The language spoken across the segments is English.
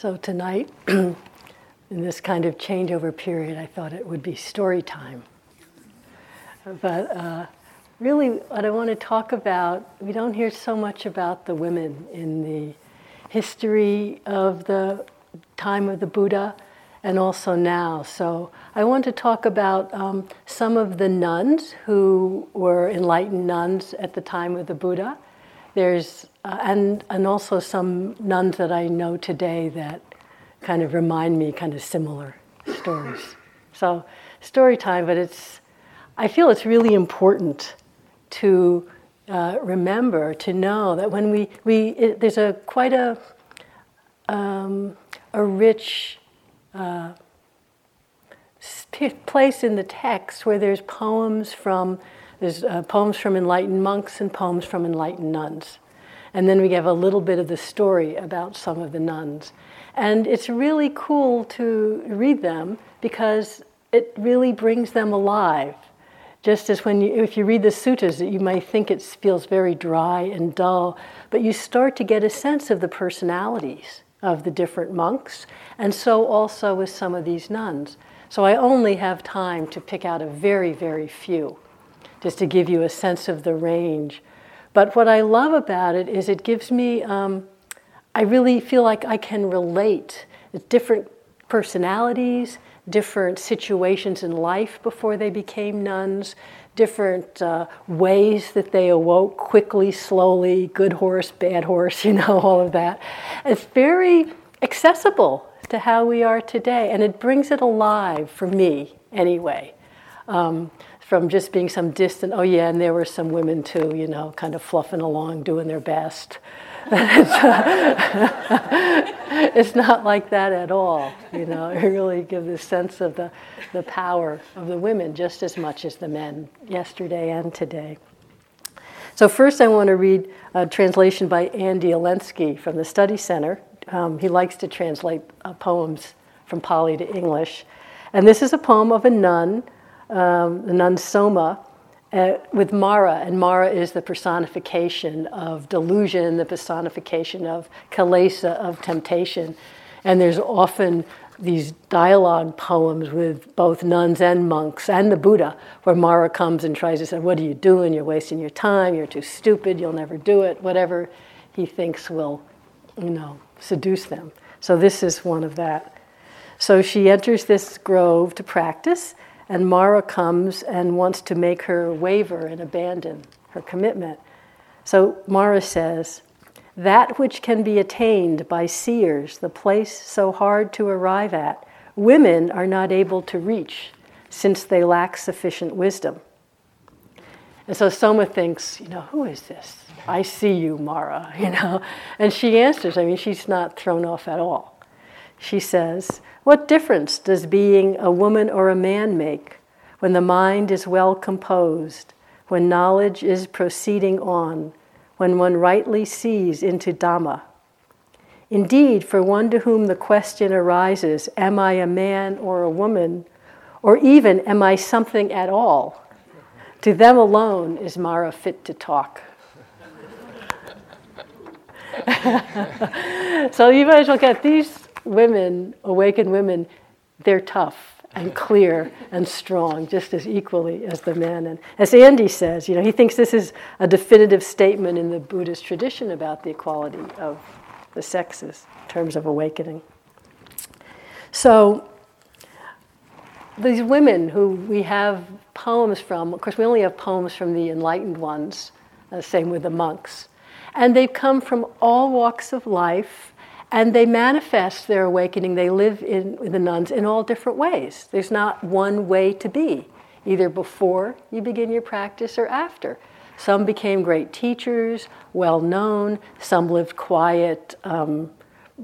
So tonight, in this kind of changeover period, I thought it would be story time. But uh, really, what I want to talk about, we don't hear so much about the women in the history of the time of the Buddha and also now. So I want to talk about um, some of the nuns who were enlightened nuns at the time of the Buddha there's uh, and and also some nuns that I know today that kind of remind me kind of similar stories. So story time, but it's I feel it's really important to uh, remember to know that when we we it, there's a quite a um, a rich uh, place in the text where there's poems from there's uh, poems from enlightened monks and poems from enlightened nuns. And then we have a little bit of the story about some of the nuns. And it's really cool to read them because it really brings them alive. Just as when you, if you read the suttas, you might think it feels very dry and dull, but you start to get a sense of the personalities of the different monks, and so also with some of these nuns. So I only have time to pick out a very, very few just to give you a sense of the range. But what I love about it is it gives me, um, I really feel like I can relate different personalities, different situations in life before they became nuns, different uh, ways that they awoke quickly, slowly, good horse, bad horse, you know, all of that. It's very accessible to how we are today, and it brings it alive for me anyway. Um, from just being some distant, oh yeah, and there were some women too, you know, kind of fluffing along, doing their best. it's not like that at all, you know. It really gives a sense of the, the power of the women just as much as the men, yesterday and today. So, first, I want to read a translation by Andy Olendzki from the Study Center. Um, he likes to translate uh, poems from Pali to English. And this is a poem of a nun um, the nun Soma, uh, with Mara, and Mara is the personification of delusion, the personification of kilesa, of temptation. And there's often these dialogue poems with both nuns and monks and the Buddha, where Mara comes and tries to say, What are you doing? You're wasting your time. You're too stupid. You'll never do it. Whatever he thinks will, you know, seduce them. So this is one of that. So she enters this grove to practice, and Mara comes and wants to make her waver and abandon her commitment. So Mara says, That which can be attained by seers, the place so hard to arrive at, women are not able to reach since they lack sufficient wisdom. And so Soma thinks, you know, who is this? I see you, Mara, you know. And she answers, I mean, she's not thrown off at all. She says, What difference does being a woman or a man make when the mind is well composed, when knowledge is proceeding on, when one rightly sees into Dhamma? Indeed, for one to whom the question arises, Am I a man or a woman? Or even, Am I something at all? To them alone is Mara fit to talk. so you might as well get these women, awakened women, they're tough and clear and strong, just as equally as the men. And as Andy says, you know, he thinks this is a definitive statement in the Buddhist tradition about the equality of the sexes in terms of awakening. So these women who we have poems from, of course, we only have poems from the enlightened ones, uh, same with the monks. And they've come from all walks of life and they manifest their awakening. They live in, the nuns in all different ways. There's not one way to be, either before you begin your practice or after. Some became great teachers, well known. Some lived quiet um,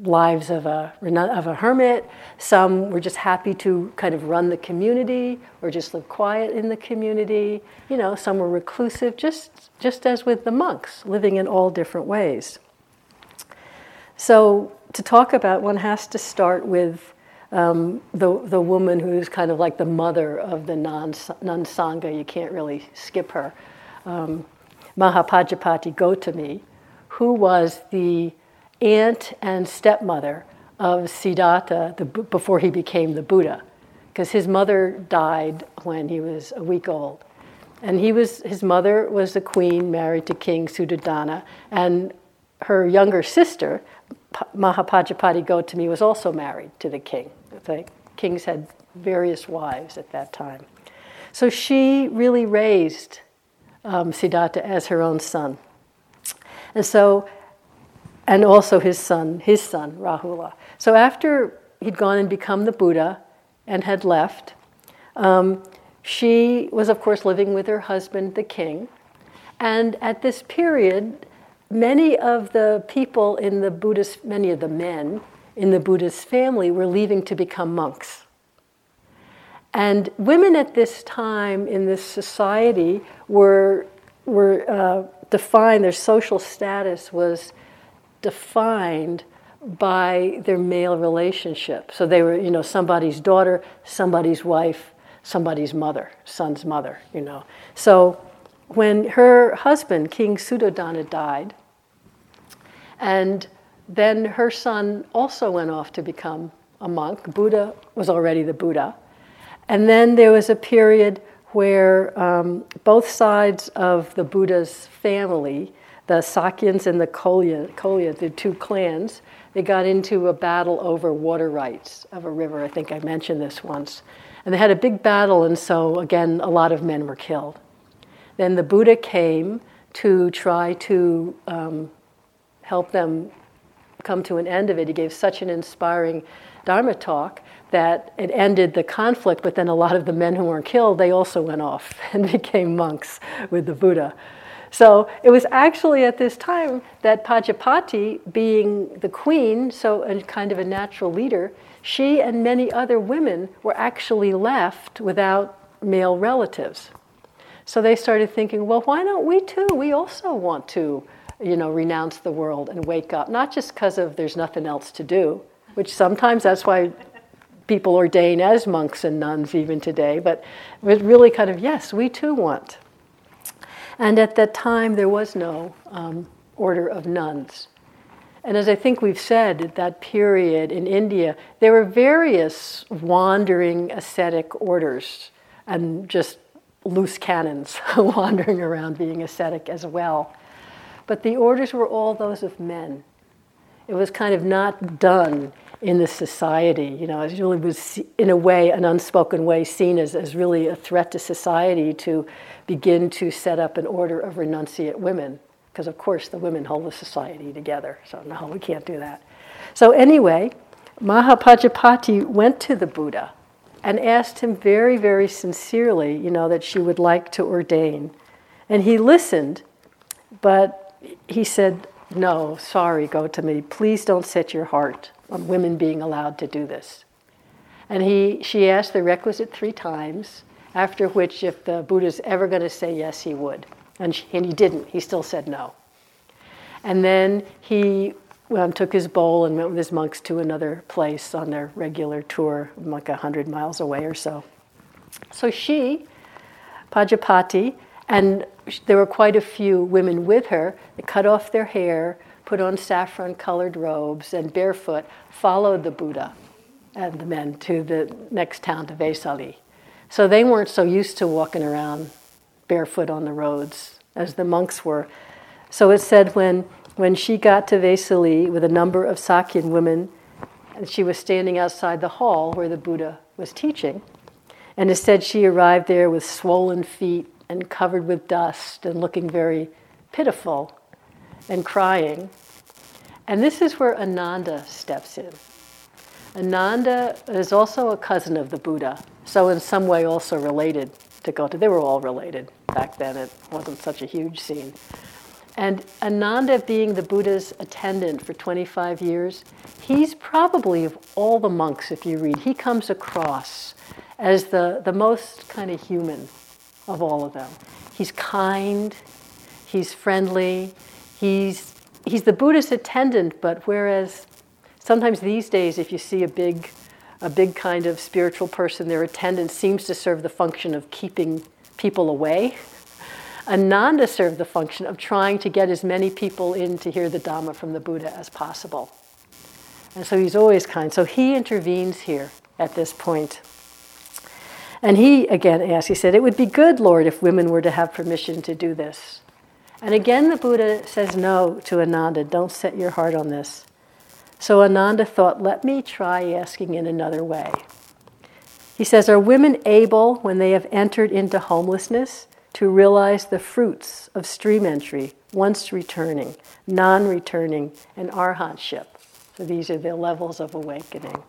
lives of a, of a hermit. Some were just happy to kind of run the community or just live quiet in the community. You know, some were reclusive, just, just as with the monks, living in all different ways. So, to talk about, one has to start with um, the, the woman who's kind of like the mother of the non, non Sangha. You can't really skip her. Um, Mahapajapati Gotami, who was the aunt and stepmother of Siddhartha the, before he became the Buddha, because his mother died when he was a week old. And he was, his mother was the queen married to King Suddhodana, and her younger sister, Mahapajapati Gotami, was also married to the king. The kings had various wives at that time. So she really raised um, Siddhartha as her own son. And so, and also his son, his son, Rahula. So after he'd gone and become the Buddha and had left, um, she was, of course, living with her husband, the king. And at this period, many of the people in the Buddhist, many of the men in the Buddhist family were leaving to become monks. And women at this time in this society were, were uh, defined, their social status was defined by their male relationship. So they were, you know, somebody's daughter, somebody's wife, somebody's mother, son's mother, you know. So when her husband, King Suddhodana, died, and then her son also went off to become a monk. Buddha was already the Buddha. And then there was a period where um, both sides of the Buddha's family, the Sakyans and the Kolya, Kolya, the two clans, they got into a battle over water rights of a river. I think I mentioned this once. And they had a big battle, and so again, a lot of men were killed. Then the Buddha came to try to um, help them come to an end of it. He gave such an inspiring Dharma talk that it ended the conflict, but then a lot of the men who weren't killed, they also went off and became monks with the Buddha. So it was actually at this time that Pajapati, being the queen, so a kind of a natural leader, she and many other women were actually left without male relatives. So they started thinking, well, why don't we too? We also want to you know, renounce the world and wake up, not just because of there's nothing else to do, which sometimes that's why people ordain as monks and nuns even today, but it really kind of, yes, we too want. And at that time, there was no um, order of nuns. And as I think we've said, at that period in India, there were various wandering ascetic orders and just loose cannons wandering around being ascetic as well. But the orders were all those of men. It was kind of not done in the society. You know, it really was, in a way, an unspoken way, seen as, as really a threat to society to begin to set up an order of renunciate women. Because, of course, the women hold the society together. So, no, we can't do that. So, anyway, Mahapajapati went to the Buddha and asked him very, very sincerely, you know, that she would like to ordain. And he listened, but he said, No, sorry, Gotami, please don't set your heart on women being allowed to do this. And he, she asked the requisite three times, after which, if the Buddha's ever going to say yes, he would. And, she, and he didn't, he still said no. And then he um, took his bowl and went with his monks to another place on their regular tour, like a hundred miles away or so. So she, Pajapati, and there were quite a few women with her. They cut off their hair, put on saffron colored robes, and barefoot followed the Buddha and the men to the next town, to Vesali. So they weren't so used to walking around barefoot on the roads as the monks were. So it said when, when she got to Vesali with a number of Sakyan women, and she was standing outside the hall where the Buddha was teaching, and it said she arrived there with swollen feet and covered with dust and looking very pitiful and crying. And this is where Ananda steps in. Ananda is also a cousin of the Buddha, so in some way also related to Gotama. They were all related back then, it wasn't such a huge scene. And Ananda, being the Buddha's attendant for 25 years, he's probably of all the monks, if you read, he comes across as the, the most kind of human of all of them. He's kind, he's friendly, he's, he's the Buddhist attendant, but whereas sometimes these days, if you see a big, a big kind of spiritual person, their attendant seems to serve the function of keeping people away. Ananda served the function of trying to get as many people in to hear the Dhamma from the Buddha as possible. And so he's always kind. So he intervenes here at this point. And he again asked, he said, It would be good, Lord, if women were to have permission to do this. And again, the Buddha says no to Ananda, don't set your heart on this. So Ananda thought, let me try asking in another way. He says, Are women able, when they have entered into homelessness, to realize the fruits of stream entry once returning, non returning, and arhatship? So these are the levels of awakening.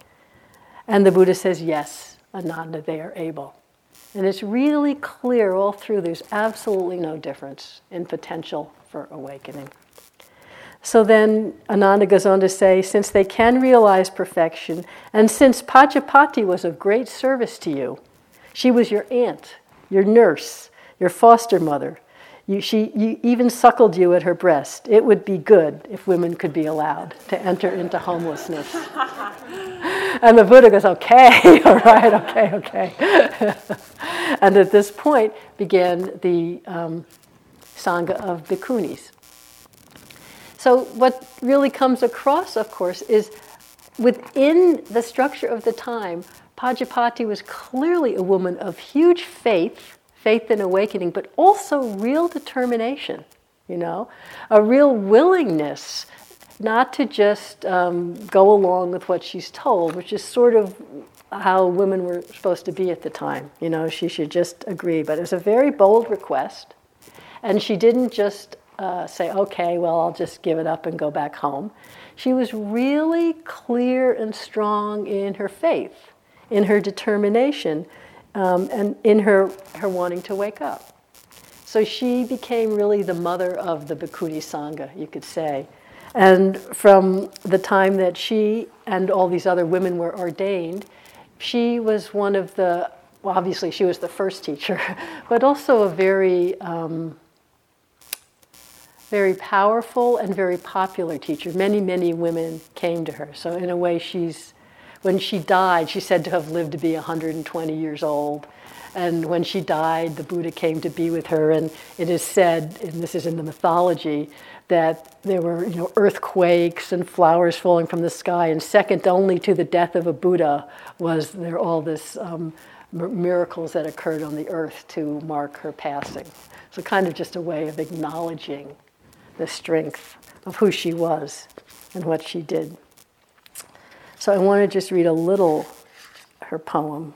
And the Buddha says, Yes, Ananda, they are able. And it's really clear all through, there's absolutely no difference in potential for awakening. So then Ananda goes on to say, since they can realize perfection, and since Pajapati was of great service to you, she was your aunt, your nurse, your foster mother. You, she you even suckled you at her breast. It would be good if women could be allowed to enter into homelessness. and the Buddha goes, okay, all right, okay, okay. and at this point began the um, Sangha of Bhikkhunis. So, what really comes across, of course, is within the structure of the time, Pajapati was clearly a woman of huge faith, faith in awakening, but also real determination, you know, a real willingness not to just um, go along with what she's told, which is sort of how women were supposed to be at the time. You know, she should just agree. But it was a very bold request, and she didn't just uh, say, okay, well, I'll just give it up and go back home. She was really clear and strong in her faith, in her determination, um, and in her, her wanting to wake up. So she became really the mother of the Bhikkhuni Sangha, you could say. And from the time that she and all these other women were ordained, she was one of the, well, obviously, she was the first teacher, but also a very um, very powerful and very popular teacher. Many, many women came to her. So, in a way, she's, when she died, she's said to have lived to be 120 years old. And when she died, the Buddha came to be with her. And it is said, and this is in the mythology, that there were you know, earthquakes and flowers falling from the sky. And second only to the death of a Buddha was there all this um, miracles that occurred on the earth to mark her passing. So, kind of just a way of acknowledging the strength of who she was and what she did. So I want to just read a little her poem.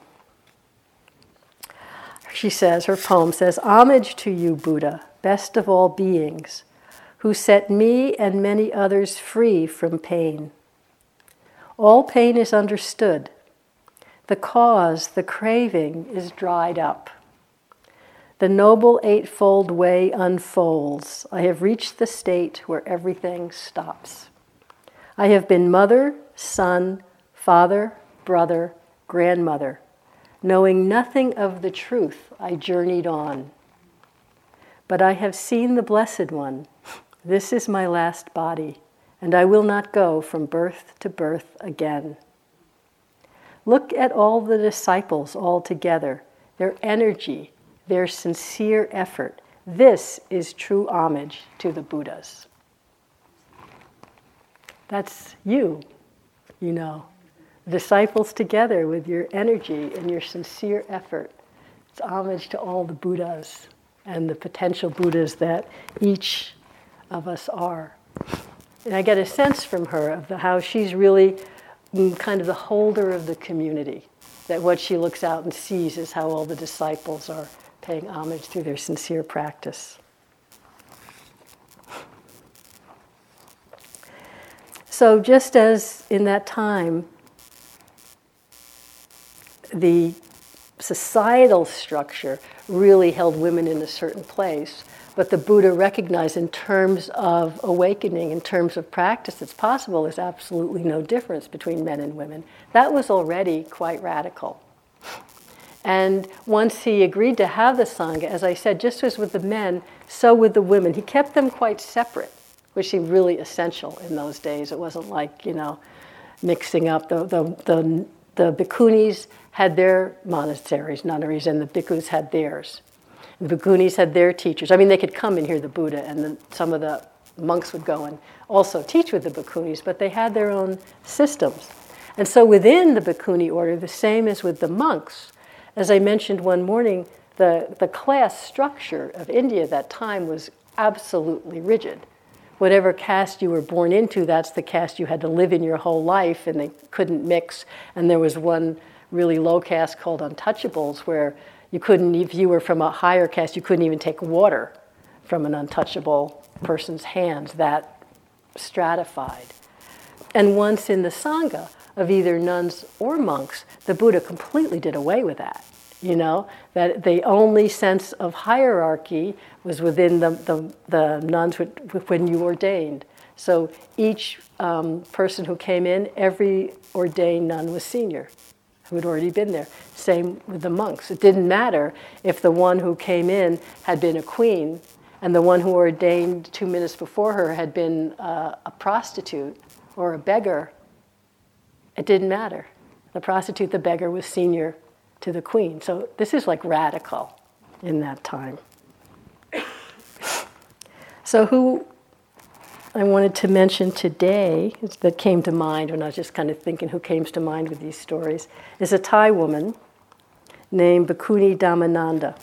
She says, her poem says, Homage to you, Buddha, best of all beings, who set me and many others free from pain. All pain is understood. The cause, the craving, is dried up. The Noble Eightfold Way unfolds. I have reached the state where everything stops. I have been mother, son, father, brother, grandmother. Knowing nothing of the truth, I journeyed on. But I have seen the Blessed One. This is my last body, and I will not go from birth to birth again. Look at all the disciples all together, their energy, their sincere effort. This is true homage to the Buddhas. That's you, you know. Disciples together with your energy and your sincere effort. It's homage to all the Buddhas and the potential Buddhas that each of us are. And I get a sense from her of the, how she's really mm, kind of the holder of the community, that what she looks out and sees is how all the disciples are paying homage through their sincere practice. So, just as in that time, the societal structure really held women in a certain place, but the Buddha recognized in terms of awakening, in terms of practice, it's possible there's absolutely no difference between men and women. That was already quite radical. And once he agreed to have the Sangha, as I said, just as with the men, so with the women. He kept them quite separate, which seemed really essential in those days. It wasn't like, you know, mixing up. The, the, the, the bhikkhunis had their monasteries, nunneries, and the bhikkhus had theirs. The bhikkhunis had their teachers. I mean, they could come and hear the Buddha, and then some of the monks would go and also teach with the bhikkhunis, but they had their own systems. And so within the bhikkhuni order, the same as with the monks, as I mentioned one morning, the, the class structure of India at that time was absolutely rigid. Whatever caste you were born into, that's the caste you had to live in your whole life, and they couldn't mix. And there was one really low caste called untouchables, where you couldn't, if you were from a higher caste, you couldn't even take water from an untouchable person's hands, that stratified. And once in the Sangha of either nuns or monks, the Buddha completely did away with that. You know, that the only sense of hierarchy was within the, the, the nuns when you ordained. So each um, person who came in, every ordained nun was senior who had already been there. Same with the monks. It didn't matter if the one who came in had been a queen and the one who ordained two minutes before her had been uh, a prostitute or a beggar. It didn't matter. The prostitute, the beggar, was senior to the queen. So this is like radical in that time. So, who I wanted to mention today that came to mind when I was just kind of thinking who came to mind with these stories is a Thai woman named Bhikkhuni Dhammananda.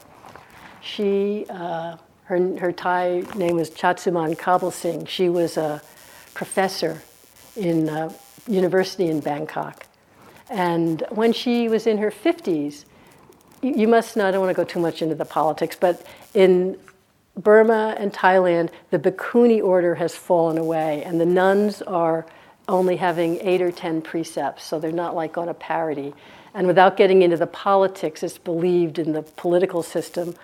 She, uh, her, her Thai name was Chatsumarn Kabilsingh. She was a professor in uh, university in Bangkok. And when she was in her 50s, you, must know, I don't want to go too much into the politics, but in Burma and Thailand, the Bhikkhuni order has fallen away, and the nuns are only having eight or ten precepts, so they're not like on a parity. And without getting into the politics, it's believed in the political system,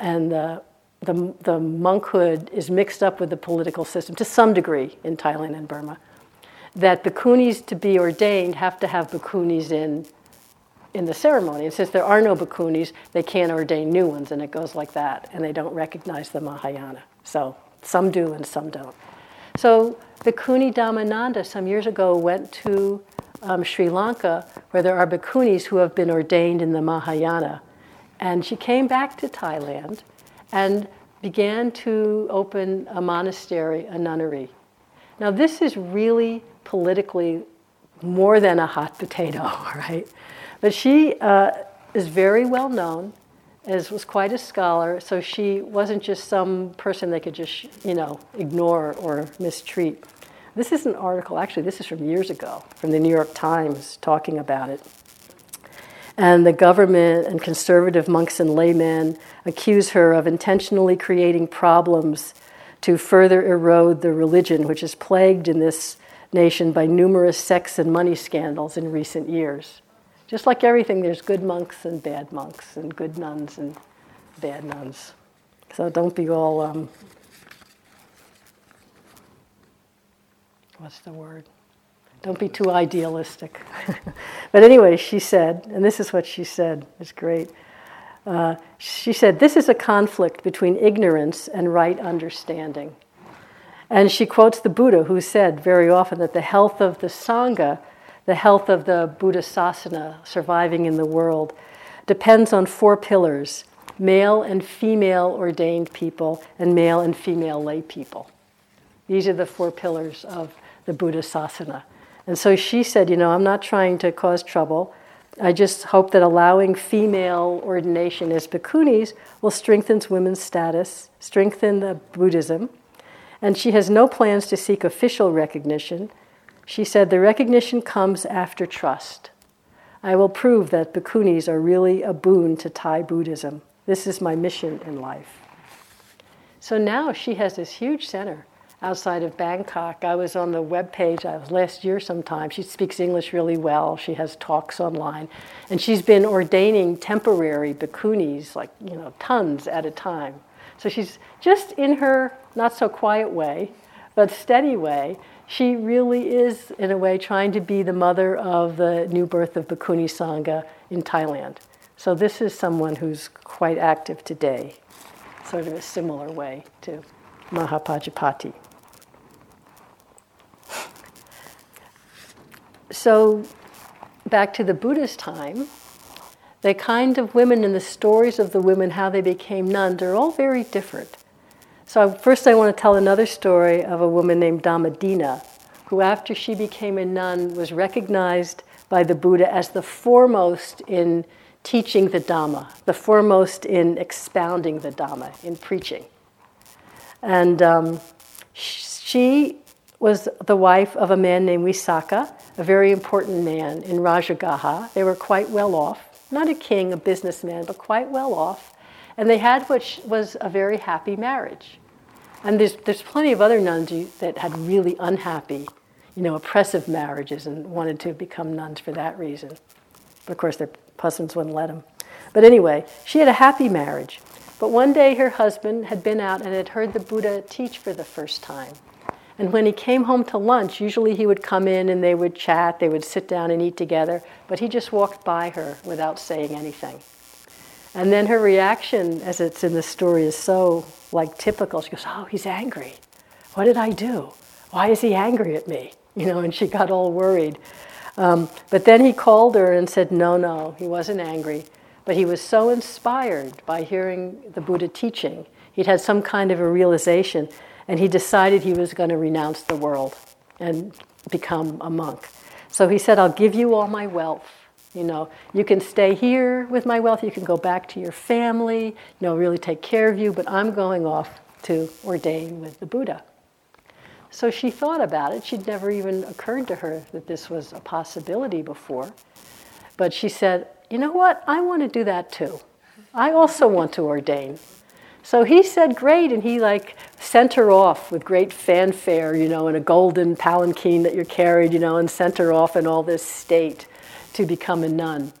and the, the, the monkhood is mixed up with the political system to some degree in Thailand and Burma. That bhikkhunis to be ordained have to have bhikkhunis in in the ceremony. And since there are no bhikkhunis, they can't ordain new ones, and it goes like that. And they don't recognize the Mahayana. So some do and some don't. So Bhikkhuni Dhammananda some years ago went to um, Sri Lanka, where there are bhikkhunis who have been ordained in the Mahayana. And she came back to Thailand and began to open a monastery, a nunnery. Now, this is really politically more than a hot potato, right? But she uh, is very well known, as was quite a scholar, so she wasn't just some person they could just, you know, ignore or mistreat. This is an article, actually, this is from years ago, from the New York Times, talking about it. And the government and conservative monks and laymen accuse her of intentionally creating problems to further erode the religion, which is plagued in this nation by numerous sex and money scandals in recent years. Just like everything, there's good monks and bad monks, and good nuns and bad nuns. So don't be all, um, what's the word? Don't be too idealistic. but anyway, she said, and this is what she said, it's great. Uh, she said, This is a conflict between ignorance and right understanding. And she quotes the Buddha, who said very often that the health of the Sangha the health of the Buddha Sasana surviving in the world depends on four pillars male and female ordained people, and male and female lay people. These are the four pillars of the Buddha Sasana. And so she said, You know, I'm not trying to cause trouble. I just hope that allowing female ordination as bhikkhunis will strengthen women's status, strengthen the Buddhism. And she has no plans to seek official recognition. She said, The recognition comes after trust. I will prove that bhikkhunis are really a boon to Thai Buddhism. This is my mission in life. So now she has this huge center outside of Bangkok. I was on the web page I was last year sometime. She speaks English really well. She has talks online. And she's been ordaining temporary bhikkhunis, like, you know, tons at a time. So she's just in her not so quiet way, but steady way, she really is, in a way, trying to be the mother of the new birth of Bhikkhuni Sangha in Thailand. So this is someone who's quite active today, sort of a similar way to Mahapajapati. So back to the Buddha's time, the kind of women and the stories of the women, how they became nuns, are all very different. So, first, I want to tell another story of a woman named Dhammadina, who, after she became a nun, was recognized by the Buddha as the foremost in teaching the Dhamma, the foremost in expounding the Dhamma, in preaching. And um, she was the wife of a man named Visakha, a very important man in Rajagaha. They were quite well off, not a king, a businessman, but quite well off. And they had what was a very happy marriage. And there's, there's plenty of other nuns that had really unhappy, you know, oppressive marriages and wanted to become nuns for that reason. But of course, their husbands wouldn't let them. But anyway, she had a happy marriage. But one day her husband had been out and had heard the Buddha teach for the first time. And when he came home to lunch, usually he would come in and they would chat, they would sit down and eat together, but he just walked by her without saying anything. And then her reaction, as it's in the story, is so like typical. She goes, Oh, he's angry. What did I do? Why is he angry at me? You know, and she got all worried. Um, but then he called her and said, No, no, he wasn't angry. But he was so inspired by hearing the Buddha teaching. He'd had some kind of a realization and he decided he was going to renounce the world and become a monk. So he said, I'll give you all my wealth. You know, you can stay here with my wealth, you can go back to your family, you know, really take care of you, but I'm going off to ordain with the Buddha. So she thought about it. She'd never even occurred to her that this was a possibility before. But she said, You know what? I want to do that too. I also want to ordain. So he said, great, and he like sent her off with great fanfare, you know, in a golden palanquin that you're carried, you know, and sent her off in all this state to become a nun.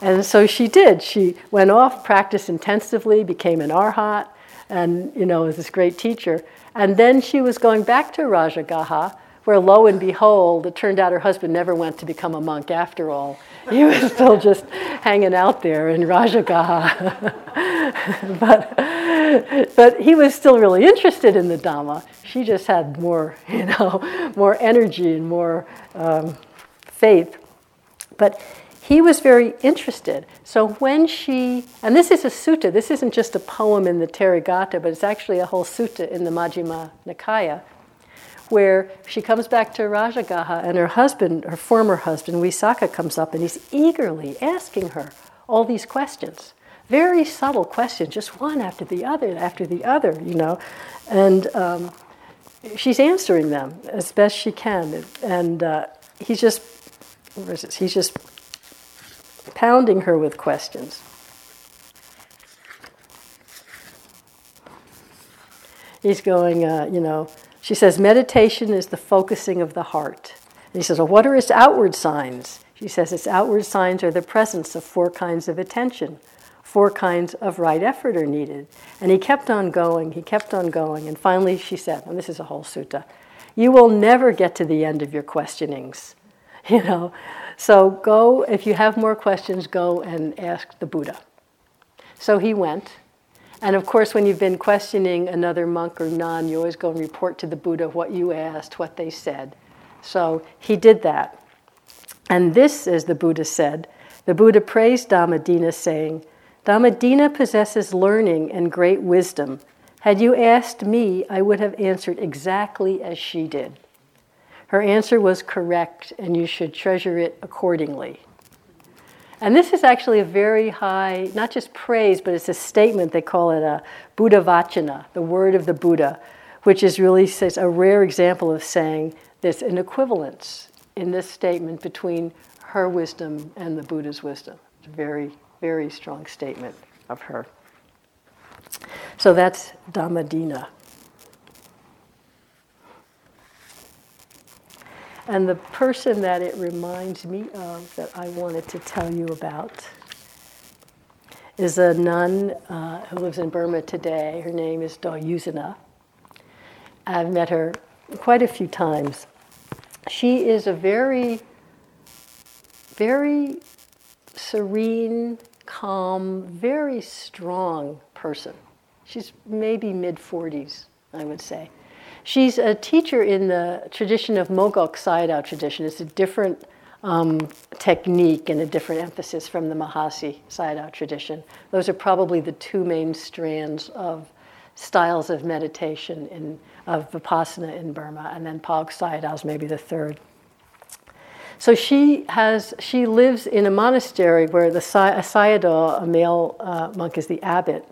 And so she did. She went off, practiced intensively, became an arhat, and, you know, was this great teacher. And then she was going back to Rajagaha, where lo and behold, it turned out her husband never went to become a monk after all. He was still just hanging out there in Rajagaha. but, but he was still really interested in the Dhamma. She just had more, you know, more energy and more um, faith. But he was very interested. So when she, and this is a sutta, this isn't just a poem in the Therigatha, but it's actually a whole sutta in the Majjhima Nikaya, where she comes back to Rajagaha and her husband, her former husband, Visakha, comes up and he's eagerly asking her all these questions. Very subtle questions, just one after the other, after the other, you know. And um, she's answering them as best she can. And uh, he's just, where is this? He's just pounding her with questions. He's going, uh, you know, she says, meditation is the focusing of the heart. And he says, well, what are its outward signs? She says, its outward signs are the presence of four kinds of attention. Four kinds of right effort are needed. And he kept on going, he kept on going. And finally she said, and this is a whole sutta, you will never get to the end of your questionings. You know, so go, if you have more questions, go and ask the Buddha. So he went, and of course, when you've been questioning another monk or nun, you always go and report to the Buddha what you asked, what they said. So he did that. And this, as the Buddha said, the Buddha praised Dhammadina, saying, Dhammadina possesses learning and great wisdom. Had you asked me, I would have answered exactly as she did. Her answer was correct, and you should treasure it accordingly. And this is actually a very high, not just praise, but it's a statement. They call it a Buddha Vachana, the word of the Buddha, which is really says a rare example of saying there's an equivalence in this statement between her wisdom and the Buddha's wisdom. It's a very, very strong statement of her. So that's Dhammadina. And the person that it reminds me of that I wanted to tell you about is a nun uh, who lives in Burma today. Her name is Do Yuzina. I've met her quite a few times. She is a very, very serene, calm, very strong person. She's maybe mid 40s, I would say. She's a teacher in the tradition of Mogok Sayadaw tradition. It's a different um, technique and a different emphasis from the Mahasi Sayadaw tradition. Those are probably the two main strands of styles of meditation in, of Vipassana in Burma, and then Pa Auk Sayadaw is maybe the third. So she has she lives in a monastery where the Sayadaw, a male uh, monk, is the abbot,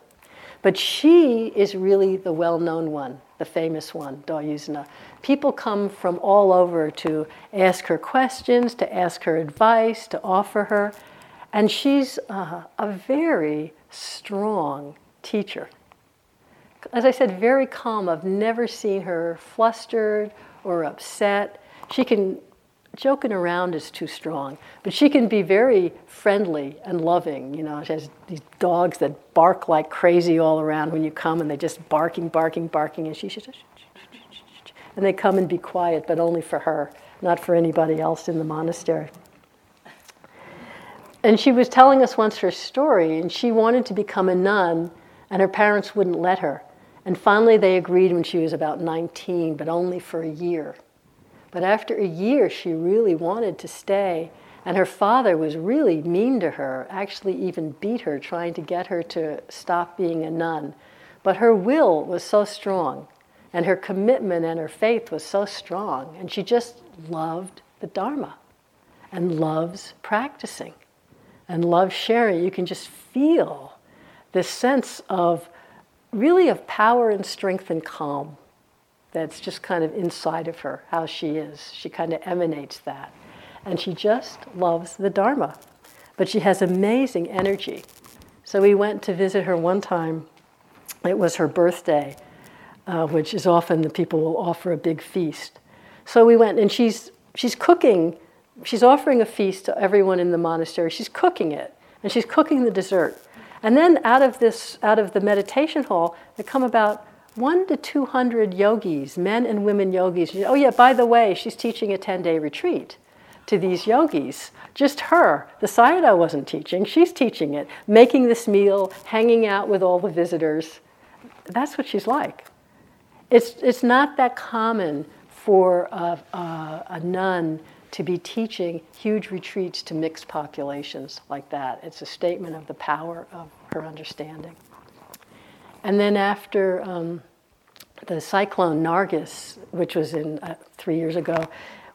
but she is really the well-known one, the famous one, Dayusna. People come from all over to ask her questions, to ask her advice, to offer her, and she's uh, a very strong teacher. As I said, very calm. I've never seen her flustered or upset. She can joking around is too strong, but she can be very friendly and loving. You know, she has these dogs that bark like crazy all around when you come, and they're just barking, barking, barking, and she just, and they come and be quiet, but only for her, not for anybody else in the monastery. And she was telling us once her story, and she wanted to become a nun, and her parents wouldn't let her. And finally, they agreed when she was about 19, but only for a year. But after a year, she really wanted to stay. And her father was really mean to her, actually, even beat her, trying to get her to stop being a nun. But her will was so strong, and her commitment and her faith was so strong, and she just loved the Dharma and loves practicing and loves sharing. You can just feel this sense of really of power and strength and calm that's just kind of inside of her, how she is. She kind of emanates that. And she just loves the Dharma. But she has amazing energy. So we went to visit her one time. It was her birthday, uh, which is often the people will offer a big feast. So we went, and she's, she's cooking, she's offering a feast to everyone in the monastery. She's cooking it, and she's cooking the dessert. And then out of this, out of the meditation hall, there come about one to 200 yogis, men and women yogis. Oh, yeah, by the way, she's teaching a 10 day retreat to these yogis. Just her. The Sayadaw wasn't teaching, she's teaching it, making this meal, hanging out with all the visitors. That's what she's like. It's, it's not that common for a, a, a nun to be teaching huge retreats to mixed populations like that. It's a statement of the power of her understanding. And then after um, the cyclone Nargis, which was in uh, three years ago,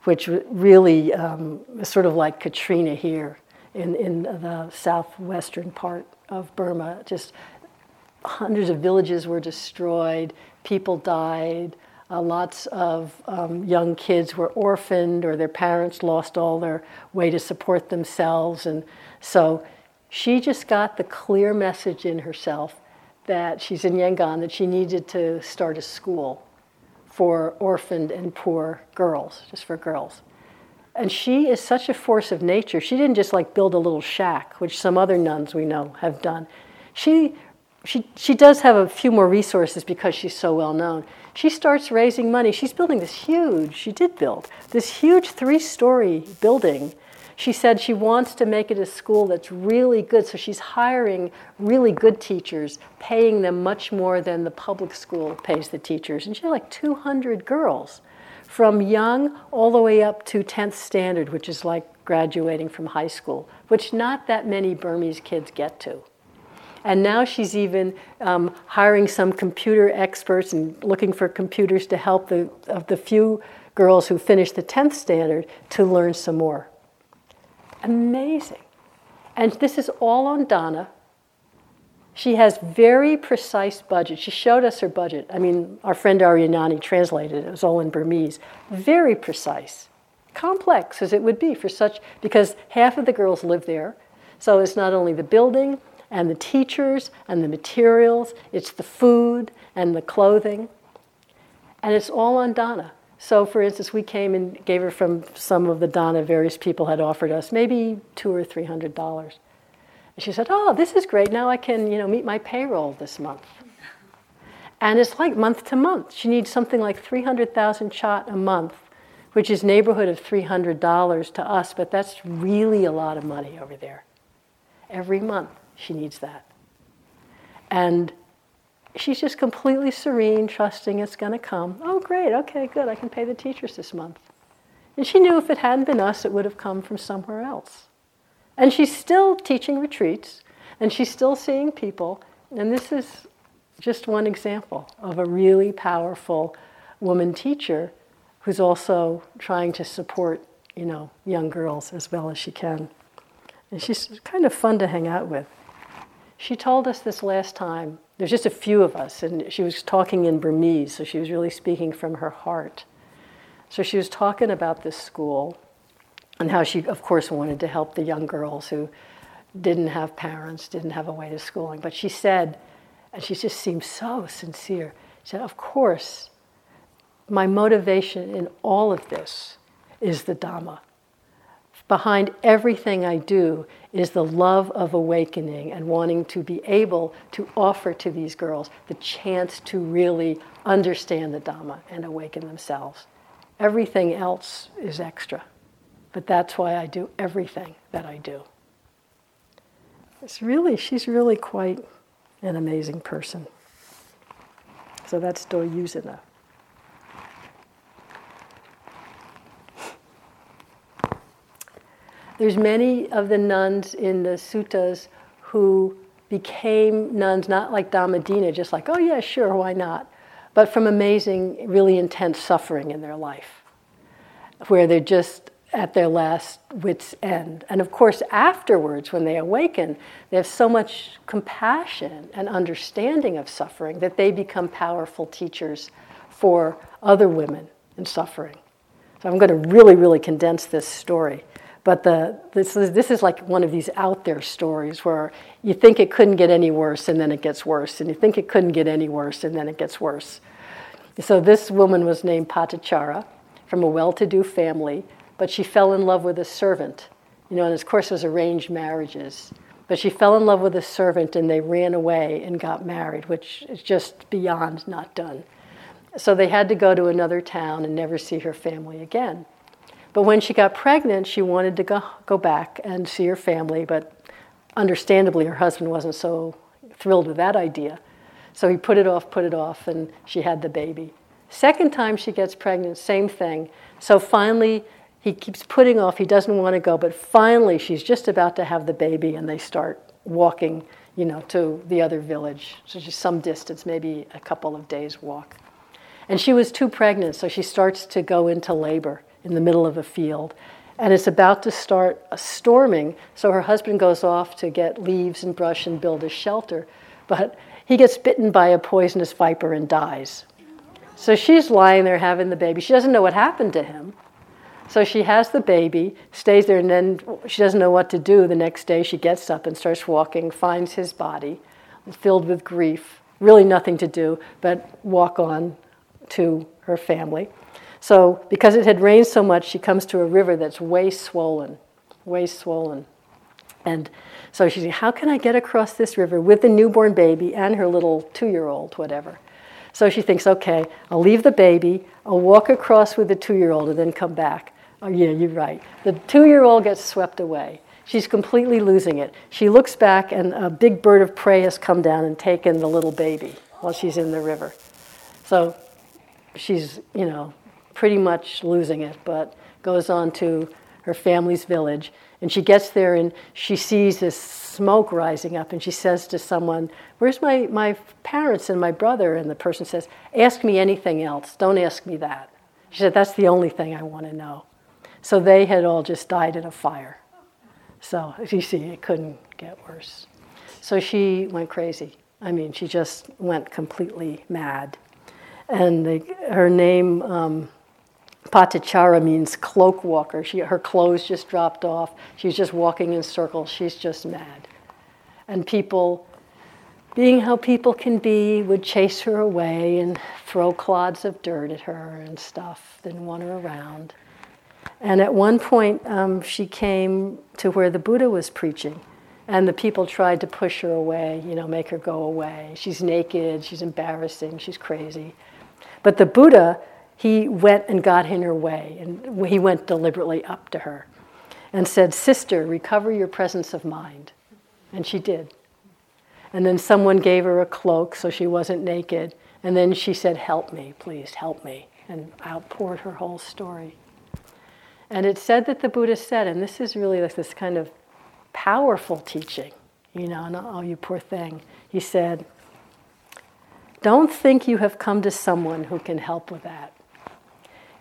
which really um, was sort of like Katrina here in, in the southwestern part of Burma. Just hundreds of villages were destroyed, people died, uh, lots of um, young kids were orphaned or their parents lost all their way to support themselves. And so she just got the clear message in herself that she's in Yangon that she needed to start a school for orphaned and poor girls, just for girls. And she is such a force of nature. She didn't just like build a little shack, which some other nuns we know have done. She, she, she does have a few more resources because she's so well known. She starts raising money. She's building this huge, she did build, this huge three story building she said she wants to make it a school that's really good, so she's hiring really good teachers, paying them much more than the public school pays the teachers. And she had like 200 girls from young all the way up to 10th standard, which is like graduating from high school, which not that many Burmese kids get to. And now she's even um, hiring some computer experts and looking for computers to help the, of the few girls who finish the 10th standard to learn some more. Amazing. And this is all on Dana. She has very precise budget. She showed us her budget. I mean, our friend Arianani translated it. It was all in Burmese. Very precise. Complex as it would be for such, because half of the girls live there. So it's not only the building and the teachers and the materials, it's the food and the clothing. And it's all on Dana. So, for instance, we came and gave her from some of the dana various people had offered us, maybe two or three hundred dollars. And she said, "Oh, this is great. Now I can, you know, meet my payroll this month." And it's like month to month. She needs something like three hundred thousand kyat a month, which is neighborhood of three hundred dollars to us, but that's really a lot of money over there. Every month she needs that. And she's just completely serene, trusting it's going to come. Oh, great, okay, good, I can pay the teachers this month. And she knew if it hadn't been us, it would have come from somewhere else. And she's still teaching retreats, and she's still seeing people, and this is Just one example of a really powerful woman teacher who's also trying to support, you know, young girls as well as she can. And she's kind of fun to hang out with. She told us this last time. There's just a few of us, and she was talking in Burmese, so she was really speaking from her heart. So she was talking about this school and how she, of course, wanted to help the young girls who didn't have parents, didn't have a way to schooling. But she said, and she just seemed so sincere, she said, Of course, my motivation in all of this is the Dhamma. Behind everything I do is the love of awakening and wanting to be able to offer to these girls the chance to really understand the Dhamma and awaken themselves. Everything else is extra, but that's why I do everything that I do. It's really, she's really quite an amazing person. So that's Do There's many of the nuns in the suttas who became nuns not like Dhammadinna, just like, oh yeah, sure, why not? But from amazing, really intense suffering in their life, where they're just at their last wits' end. And of course, afterwards, when they awaken, they have so much compassion and understanding of suffering that they become powerful teachers for other women in suffering. So I'm going to really, really condense this story. But the, this, is, this is like one of these out there stories where you think it couldn't get any worse and then it gets worse, and you think it couldn't get any worse and then it gets worse. So this woman was named Patachara from a well to do family, but she fell in love with a servant. You know, and of course, was arranged marriages. But she fell in love with a servant and they ran away and got married, which is just beyond not done. So they had to go to another town and never see her family again. But when she got pregnant, she wanted to go, go back and see her family, but understandably, her husband wasn't so thrilled with that idea. So he put it off, put it off, and she had the baby. Second time she gets pregnant, same thing. So finally, he keeps putting off, he doesn't want to go, but finally, she's just about to have the baby, and they start walking, you know, to the other village. So just some distance, maybe a couple of days' walk. And she was too pregnant, so she starts to go into labor in the middle of a field. And it's about to start storming, so her husband goes off to get leaves and brush and build a shelter. But he gets bitten by a poisonous viper and dies. So she's lying there having the baby. She doesn't know what happened to him. So she has the baby, stays there, and then she doesn't know what to do. The next day, she gets up and starts walking, finds his body, filled with grief, really nothing to do but walk on to her family. So, because it had rained so much, she comes to a river that's way swollen, way swollen. And so she's How can I get across this river with the newborn baby and her little two year old, whatever? So she thinks, Okay, I'll leave the baby, I'll walk across with the two year old, and then come back. Oh, yeah, you're right. The two year old gets swept away. She's completely losing it. She looks back, and a big bird of prey has come down and taken the little baby while she's in the river. So she's, you know, pretty much losing it, but goes on to her family's village. And she gets there and she sees this smoke rising up, and she says to someone, Where's my, my parents and my brother? And the person says, Ask me anything else. Don't ask me that. She said, That's the only thing I want to know. So they had all just died in a fire. So, as you see, it couldn't get worse. So she went crazy. I mean, she just went completely mad. And her name, um, Patachara means cloak walker. She, her clothes just dropped off. She's just walking in circles. She's just mad. And people, being how people can be, would chase her away and throw clods of dirt at her and stuff, then want her around. And at one point, um, she came to where the Buddha was preaching. And the people tried to push her away, you know, make her go away. She's naked, she's embarrassing, she's crazy. But the Buddha he went and got in her way, and he went deliberately up to her and said, Sister, recover your presence of mind. And she did. And then someone gave her a cloak so she wasn't naked. And then she said, Help me, please, help me. And outpoured her whole story. And it said that the Buddha said, and this is really like this kind of powerful teaching, you know, oh, you poor thing. He said, Don't think you have come to someone who can help with that.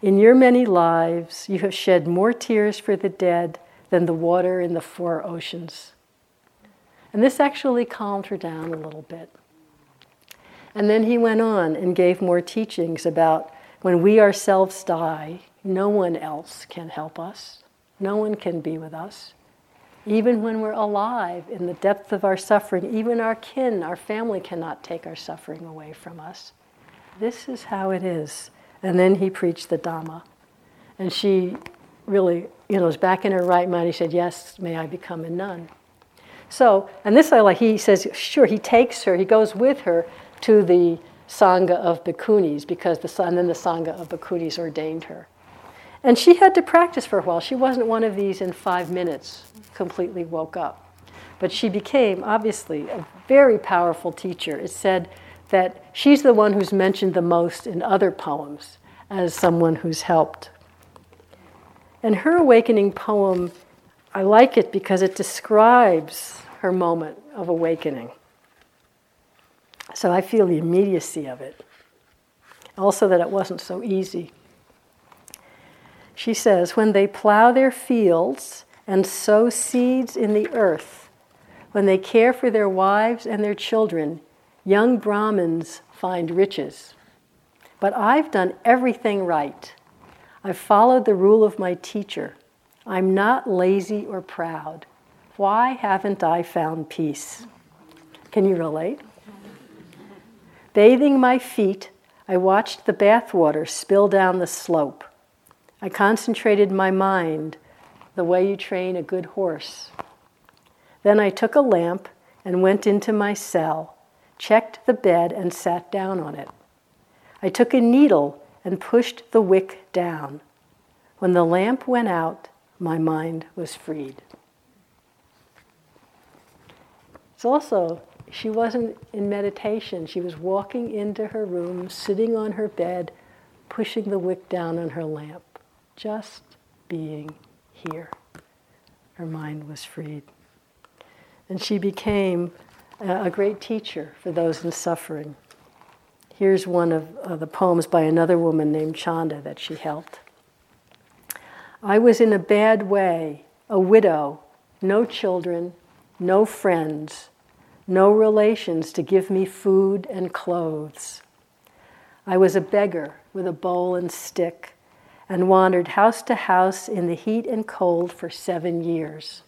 In your many lives, you have shed more tears for the dead than the water in the four oceans. And this actually calmed her down a little bit. And then he went on and gave more teachings about when we ourselves die, no one else can help us, no one can be with us. Even when we're alive, in the depth of our suffering, even our kin, our family cannot take our suffering away from us. This is how it is. And then he preached the Dhamma. And she really, you know, was back in her right mind. He said, Yes, may I become a nun. So, and this I like, he says, sure, he takes her, he goes with her to the Sangha of Bhikkhunis because the, and then the Sangha of Bhikkhunis ordained her. And she had to practice for a while. She wasn't one of these in five minutes, completely woke up. But she became, obviously, a very powerful teacher. It said that she's the one who's mentioned the most in other poems as someone who's helped. And her awakening poem, I like it because it describes her moment of awakening. So I feel the immediacy of it. Also, that it wasn't so easy. She says, When they plow their fields and sow seeds in the earth, when they care for their wives and their children, young Brahmins find riches. But I've done everything right. I've followed the rule of my teacher. I'm not lazy or proud. Why haven't I found peace? Can you relate? Bathing my feet, I watched the bathwater spill down the slope. I concentrated my mind the way you train a good horse. Then I took a lamp and went into my cell, checked the bed, and sat down on it. I took a needle and pushed the wick down. When the lamp went out, my mind was freed. It's also she wasn't in meditation. She was walking into her room, sitting on her bed, pushing the wick down on her lamp, just being here. Her mind was freed. And she became a great teacher for those in suffering. Here's one of uh, the poems by another woman named Chanda that she helped. I was in a bad way, a widow, no children, no friends no relations to give me food and clothes. I was a beggar with a bowl and stick and wandered house to house in the heat and cold for seven years.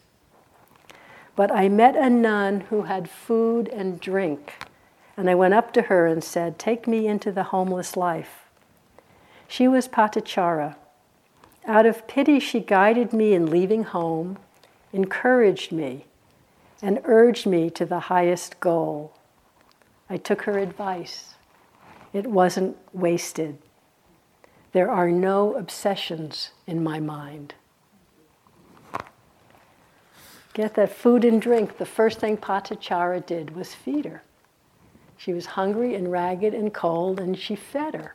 But I met a nun who had food and drink, and I went up to her and said, Take me into the homeless life. She was Patachara. Out of pity, she guided me in leaving home, encouraged me, and urged me to the highest goal. I took her advice. It wasn't wasted. There are no obsessions in my mind. Get that food and drink. The first thing Patachara did was feed her. She was hungry and ragged and cold, and she fed her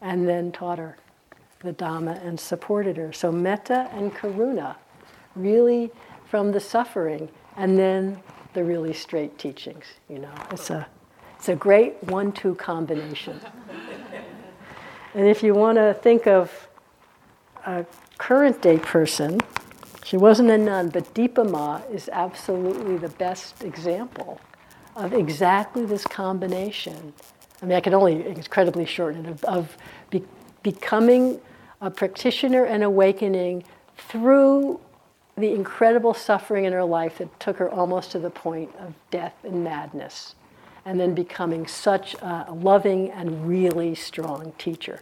and then taught her the Dhamma and supported her. So, metta and karuna, really from the suffering, and then the really straight teachings. You know, it's a it's a great one-two combination. and if you want to think of a current day person, she wasn't a nun, but Dipa Ma is absolutely the best example of exactly this combination. I mean, I can only incredibly shorten it of, of be, becoming a practitioner and awakening through the incredible suffering in her life that took her almost to the point of death and madness, and then becoming such a loving and really strong teacher.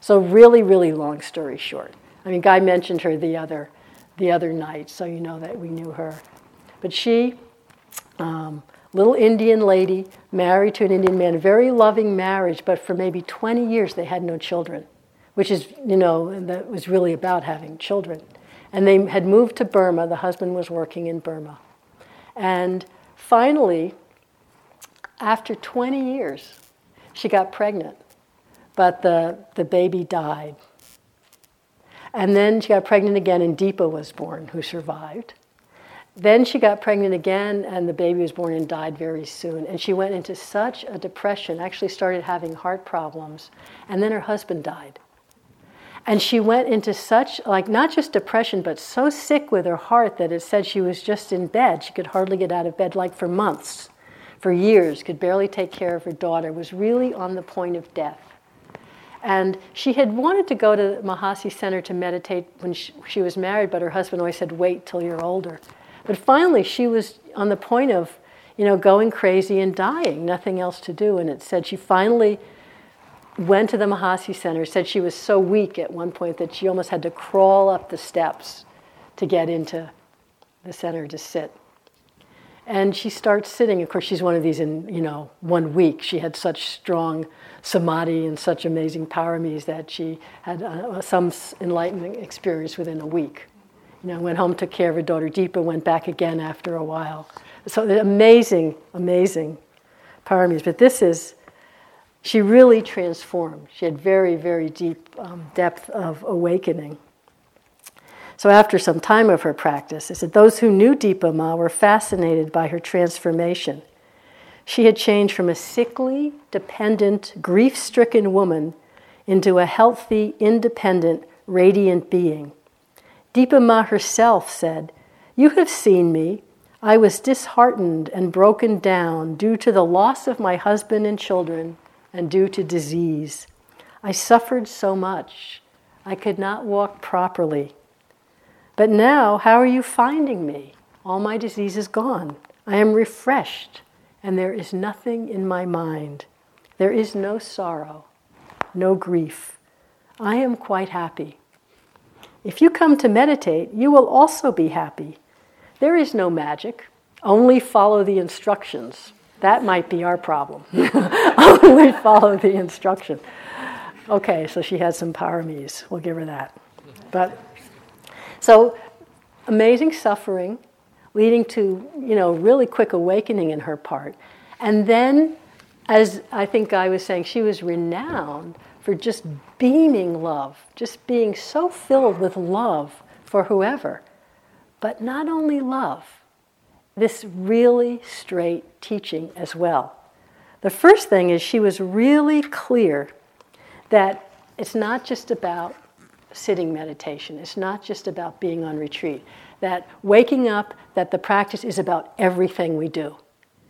So, really, really long story short. I mean, Guy mentioned her the other, the other night, so you know that we knew her. But she, um, little Indian lady, married to an Indian man, very loving marriage, but for maybe 20 years they had no children, which is, you know, that was really about having children. And they had moved to Burma. The husband was working in Burma. And finally, after 20 years, she got pregnant, but the, the baby died. And then she got pregnant again, and Deepa was born, who survived. then she got pregnant again, and the baby was born and died very soon. And she went into such a depression, actually started having heart problems. And then her husband died. And she went into such, like, not just depression, but so sick with her heart that it said she was just in bed. She could hardly get out of bed, like for months, for years, could barely take care of her daughter, was really on the point of death. And she had wanted to go to the Mahasi Center to meditate when she, she was married, but her husband always said, wait till you're older. But finally, she was on the point of, you know, going crazy and dying, nothing else to do. And it said she finally went to the Mahasi Center, said she was so weak at one point that she almost had to crawl up the steps to get into the center to sit. And she starts sitting. Of course, she's one of these in, you know, one week. She had such strong samadhi and such amazing paramis that she had uh, some enlightenment experience within a week you know, went home, took care of her daughter Deepa, went back again after a while. So amazing, amazing paramis. But this is, she really transformed. She had very, very deep um, depth of awakening. So after some time of her practice, said those who knew Dipa Ma were fascinated by her transformation. She had changed from a sickly, dependent, grief stricken woman into a healthy, independent, radiant being Dipa Ma herself said, You have seen me. I was disheartened and broken down due to the loss of my husband and children and due to disease. I suffered so much. I could not walk properly. But now, how are you finding me? All my disease is gone. I am refreshed, and there is nothing in my mind. There is no sorrow, no grief. I am quite happy. If you come to meditate, you will also be happy. There is no magic, only follow the instructions. That might be our problem. only follow the instruction. Okay, so she had some paramis. We'll give her that. But so amazing suffering leading to, you know, really quick awakening in her part. And then as I think Guy was saying, she was renowned for just beaming love, just being so filled with love for whoever. But not only love, this really straight teaching as well. The first thing is she was really clear that it's not just about sitting meditation, it's not just about being on retreat, that waking up, that the practice is about everything we do.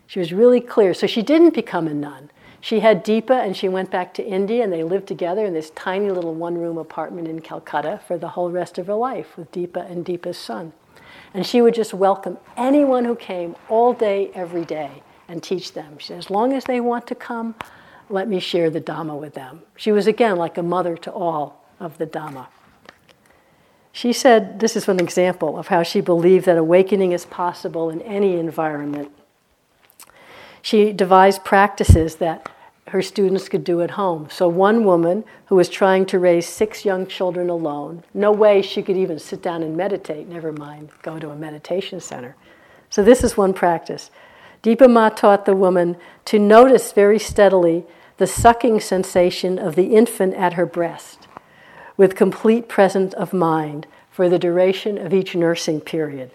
She was really clear. So she didn't become a nun. She had Deepa and she went back to India and they lived together in this tiny little one room apartment in Calcutta for the whole rest of her life with Deepa and Deepa's son. And she would just welcome anyone who came all day, every day, and teach them. She said, as long as they want to come, let me share the Dhamma with them. She was again like a mother to all of the Dhamma. She said, this is one example of how she believed that awakening is possible in any environment. She devised practices that her students could do at home. So, one woman who was trying to raise six young children alone, no way she could even sit down and meditate, never mind go to a meditation center. So, this is one practice. Dipa Ma taught the woman to notice very steadily the sucking sensation of the infant at her breast with complete presence of mind for the duration of each nursing period.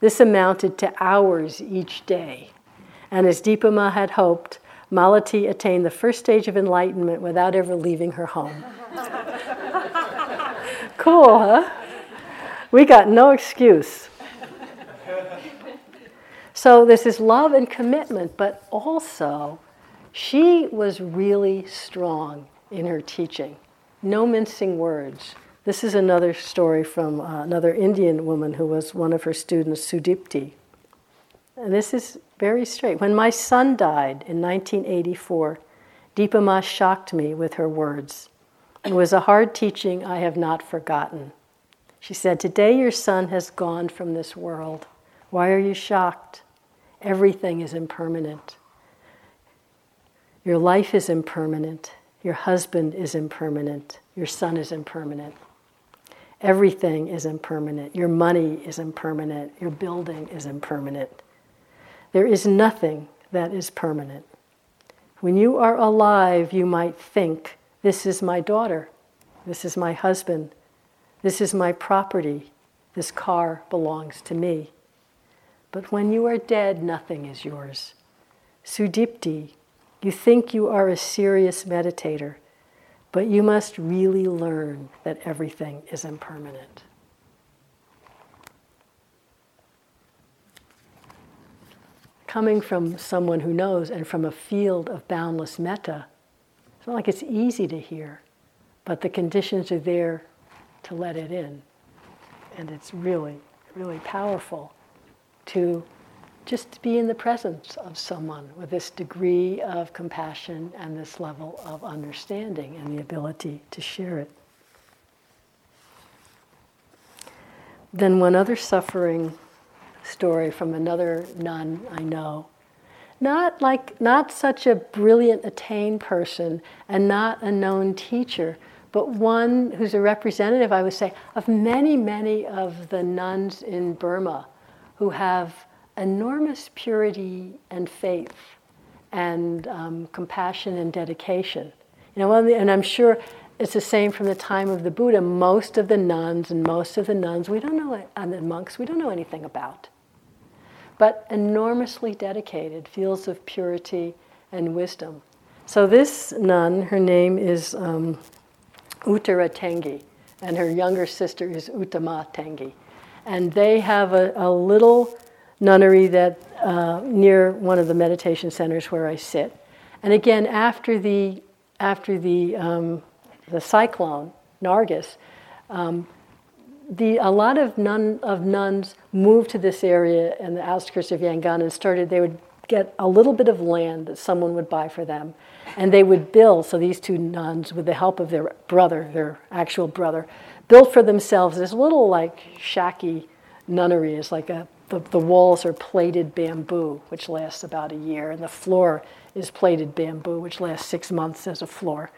This amounted to hours each day. And as Dipa Ma had hoped, Malati attained the first stage of enlightenment without ever leaving her home. cool, huh? We got no excuse. So this is love and commitment, but also she was really strong in her teaching. No mincing words. This is another story from uh, another Indian woman who was one of her students, Sudipti. And this is very straight. When my son died in 1984, Dipa Ma shocked me with her words. It was a hard teaching I have not forgotten. She said, Today your son has gone from this world. Why are you shocked? Everything is impermanent. Your life is impermanent. Your husband is impermanent. Your son is impermanent. Everything is impermanent. Your money is impermanent. Your building is impermanent. There is nothing that is permanent. When you are alive, you might think, This is my daughter, this is my husband, this is my property, this car belongs to me. but when you are dead, nothing is yours. Sudipti, you think you are a serious meditator, but you must really learn that everything is impermanent. Coming from someone who knows and from a field of boundless metta, it's not like it's easy to hear, but the conditions are there to let it in. And it's really, really powerful to just to be in the presence of someone with this degree of compassion and this level of understanding and the ability to share it. Then, one other suffering story from another nun I know. Not like, not such a brilliant, attained person and not a known teacher, but one who's a representative, I would say, of many, many of the nuns in Burma who have enormous purity and faith and um, compassion and dedication. You know, and I'm sure it's the same from the time of the Buddha. Most of the nuns and most of the nuns we don't know, and the monks we don't know anything about, but enormously dedicated, fields of purity and wisdom. So this nun, her name is um, Uttara Tengi, and her younger sister is Uttama Tengi, and they have a, a little nunnery that uh, near one of the meditation centers where I sit. And again, after the after the um, the cyclone Nargis, um, the a lot of nun of nuns moved to this area in the outskirts of Yangon and started. They would get a little bit of land that someone would buy for them, and they would build. So these two nuns, with the help of their brother, their actual brother, built for themselves this little like shacky nunnery. It's like a the, the walls are plaited bamboo, which lasts about a year, and the floor is plaited bamboo, which lasts six months as a floor.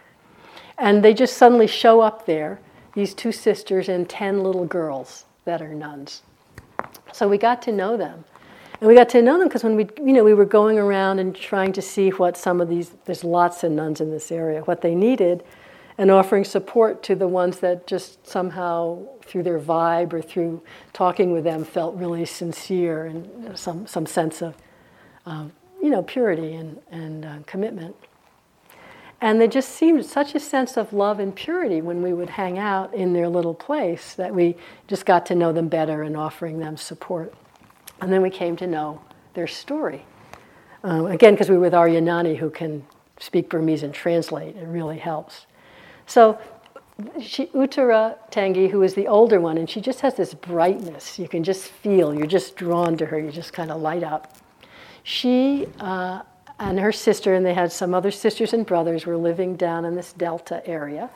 And they just suddenly show up there, these two sisters and 10 little girls that are nuns. So we got to know them. And we got to know them because when we, you know, we were going around and trying to see what some of these, there's lots of nuns in this area, what they needed and offering support to the ones that just somehow, through their vibe or through talking with them, felt really sincere and some, some sense of, um, you know, purity and, and uh, commitment. And there just seemed such a sense of love and purity when we would hang out in their little place that we just got to know them better and offering them support. And then we came to know their story. Uh, again, because we were with Aryanani, who can speak Burmese and translate, it really helps. So she, Uttara Tangi, who is the older one, and she just has this brightness. You can just feel, you're just drawn to her, you just kind of light up. She uh, and her sister, and they had some other sisters and brothers, were living down in this delta area.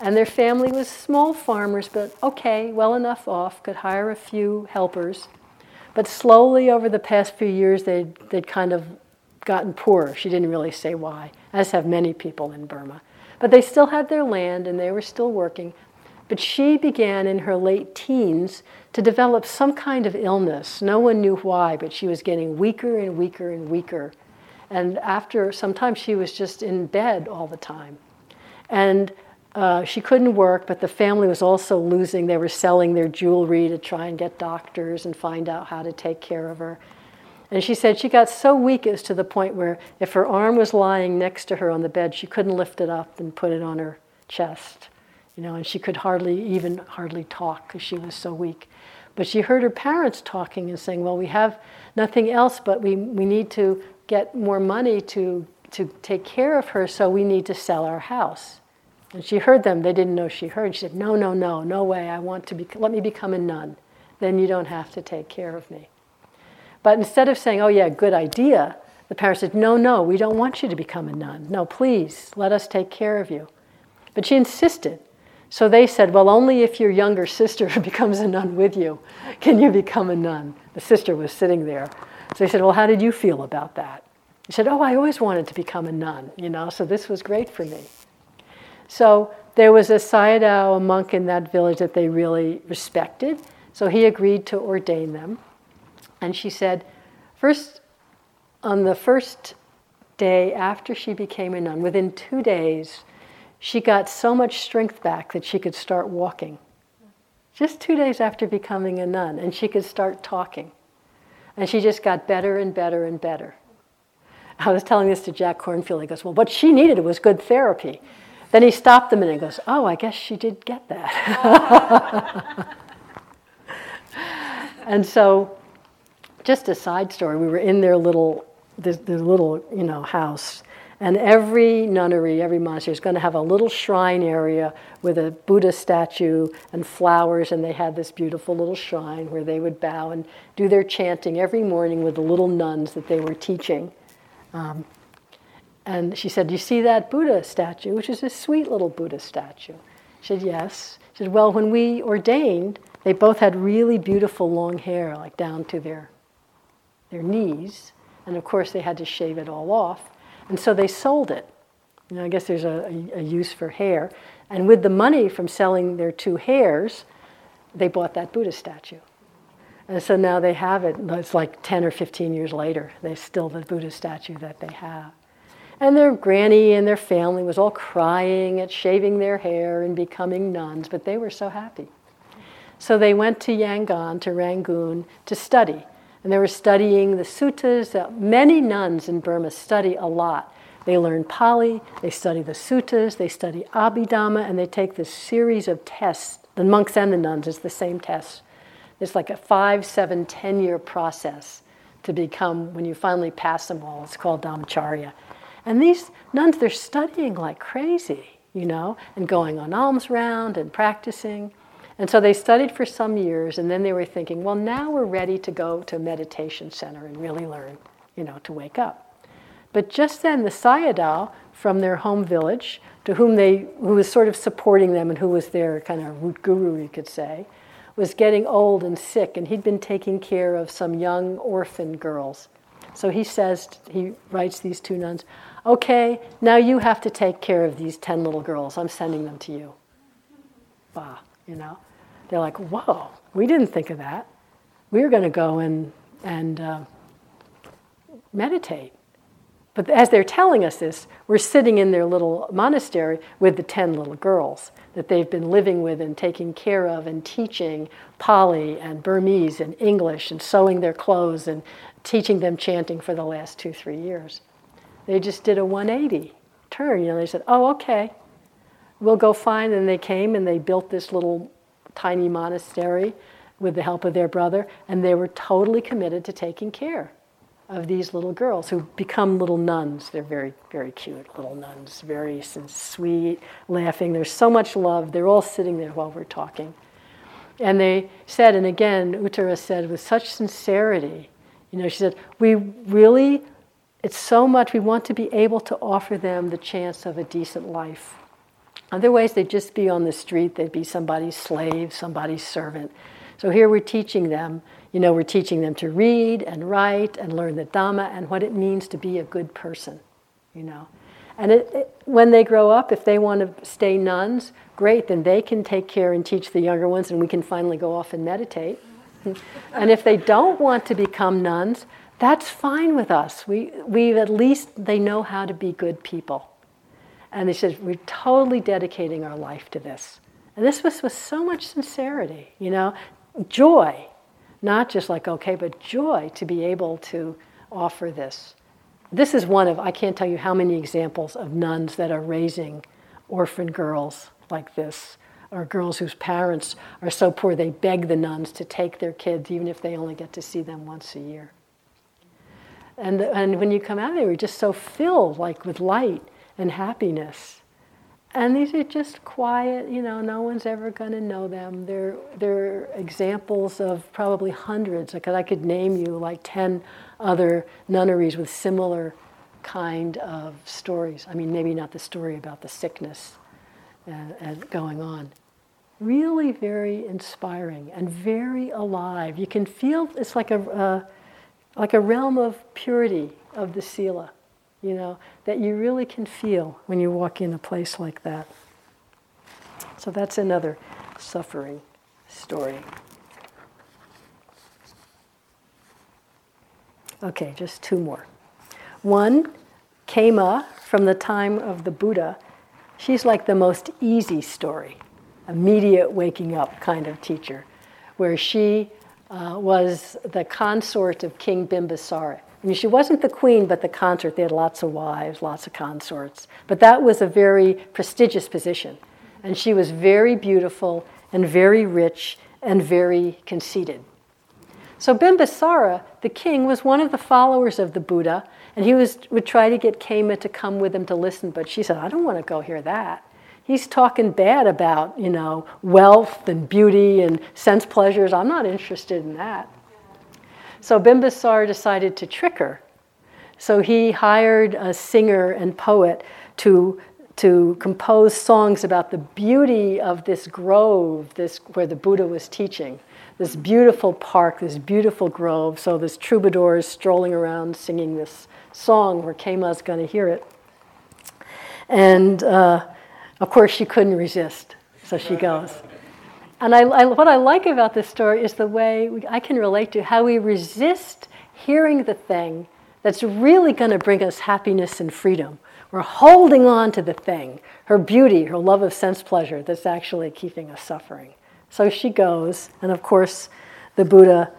And their family was small farmers, but okay, well enough off, could hire a few helpers. But slowly over the past few years, they'd, they'd kind of gotten poorer. She didn't really say why, as have many people in Burma. But they still had their land and they were still working. But she began in her late teens to develop some kind of illness. No one knew why, but she was getting weaker and weaker and weaker. And after some time, she was just in bed all the time. And uh, she couldn't work, but the family was also losing. They were selling their jewelry to try and get doctors and find out how to take care of her. And she said she got so weak as to the point where if her arm was lying next to her on the bed, she couldn't lift it up and put it on her chest. You know, and she could hardly even hardly talk because she was so weak. But she heard her parents talking and saying, Well, we have nothing else, but we, we need to get more money to, to take care of her, so we need to sell our house. And she heard them. They didn't know she heard. She said, No, no, no, no way. I want to be, let me become a nun. Then you don't have to take care of me. But instead of saying, oh, yeah, good idea, the parents said, no, no, we don't want you to become a nun. No, please, let us take care of you. But she insisted. So they said, well, only if your younger sister becomes a nun with you can you become a nun. The sister was sitting there. So they said, well, how did you feel about that? She said, oh, I always wanted to become a nun, you know, so this was great for me. So there was a Sayadaw, a monk in that village that they really respected. So he agreed to ordain them. And she said, first, on the first day after she became a nun, within two days, she got so much strength back that she could start walking. Just two days after becoming a nun, and she could start talking. And she just got better and better and better. I was telling this to Jack Kornfield. He goes, Well, what she needed was good therapy. Then he stopped a minute and goes, Oh, I guess she did get that. and so, just a side story, we were in their little, their, their little, you know, house. And every nunnery, every monastery is going to have a little shrine area with a Buddha statue and flowers. And they had this beautiful little shrine where they would bow and do their chanting every morning with the little nuns that they were teaching. Um, and she said, You see that Buddha statue, which is a sweet little Buddha statue? She said, Yes. She said, Well, when we ordained, they both had really beautiful long hair, like down to their, their knees. And of course, they had to shave it all off. And so they sold it. You know, I guess there's a, a, a use for hair. And with the money from selling their two hairs, they bought that Buddha statue. And so now they have it. It's like 10 or 15 years later. They still the Buddha statue that they have. And their granny and their family was all crying at shaving their hair and becoming nuns, but they were so happy. So they went to Yangon, to Rangoon, to study. And they were studying the suttas. Uh, many nuns in Burma study a lot. They learn Pali, they study the suttas, they study Abhidhamma, and they take this series of tests. The monks and the nuns is the same test it's like a five, seven, ten year process to become, when you finally pass them all, it's called Dhammacharya. And these nuns, they're studying like crazy, you know, and going on alms round and practicing. And so they studied for some years, and then they were thinking, well, now we're ready to go to a meditation center and really learn, you know, to wake up. But just then, the Sayadaw from their home village, to whom they, who was sort of supporting them and who was their kind of root guru, you could say, was getting old and sick, and he'd been taking care of some young orphan girls. So he says, he writes these two nuns, okay, now you have to take care of these 10 little girls. I'm sending them to you. Bah, you know? They're like, whoa, we didn't think of that. We were going to go and, and uh, meditate. But as they're telling us this, we're sitting in their little monastery with the 10 little girls that they've been living with and taking care of and teaching Pali and Burmese and English and sewing their clothes and teaching them chanting for the last two, three years. They just did a 180 turn. You know, they said, oh, okay, we'll go find. And they came and they built this little tiny monastery with the help of their brother, and they were totally committed to taking care of these little girls who become little nuns. They're very, very cute little nuns, very sweet, laughing. There's so much love. They're all sitting there while we're talking. And they said, and again, Uttara said with such sincerity, you know, she said, we really, it's so much, we want to be able to offer them the chance of a decent life. Otherwise, they'd just be on the street, they'd be somebody's slave, somebody's servant. So here we're teaching them you know, we're teaching them to read and write and learn the Dhamma and what it means to be a good person, you know. And it, it, when they grow up, if they want to stay nuns, great, then they can take care and teach the younger ones, and we can finally go off and meditate. and if they don't want to become nuns, that's fine with us. We, we at least, they know how to be good people. And they said, we're totally dedicating our life to this. And this was with so much sincerity, you know, joy. Not just like, okay, but joy to be able to offer this. This is one of, I can't tell you how many examples of nuns that are raising orphan girls like this, or girls whose parents are so poor they beg the nuns to take their kids, even if they only get to see them once a year. And, and when you come out of there, you're just so filled like with light and happiness. And these are just quiet, you know, no one's ever going to know them. They're, they're examples of probably hundreds, because I could name you like 10 other nunneries with similar kind of stories. I mean, maybe not the story about the sickness and, and going on. Really very inspiring and very alive. You can feel it's like a, uh, like a realm of purity of the Sila you know, that you really can feel when you walk in a place like that. So that's another suffering story. Okay, just two more. One, Khema, from the time of the Buddha, she's like the most easy story, immediate waking up kind of teacher, where she uh, was the consort of King Bimbisara. I mean, she wasn't the queen, but the consort. They had lots of wives, lots of consorts. But that was a very prestigious position. And she was very beautiful and very rich and very conceited. So Bimbisara, the king, was one of the followers of the Buddha, and he was, would try to get Khema to come with him to listen, but she said, I don't want to go hear that. He's talking bad about, you know, wealth and beauty and sense pleasures. I'm not interested in that. So Bimbisara decided to trick her. So he hired a singer and poet to, to compose songs about the beauty of this grove, this, where the Buddha was teaching. This beautiful park, this beautiful grove. So this troubadour is strolling around singing this song where Khema's going to hear it. And uh, of course, she couldn't resist, so she goes. And I, I, what I like about this story is the way we, I can relate to how we resist hearing the thing that's really going to bring us happiness and freedom. We're holding on to the thing, her beauty, her love of sense pleasure, that's actually keeping us suffering. So she goes, and of course, the Buddha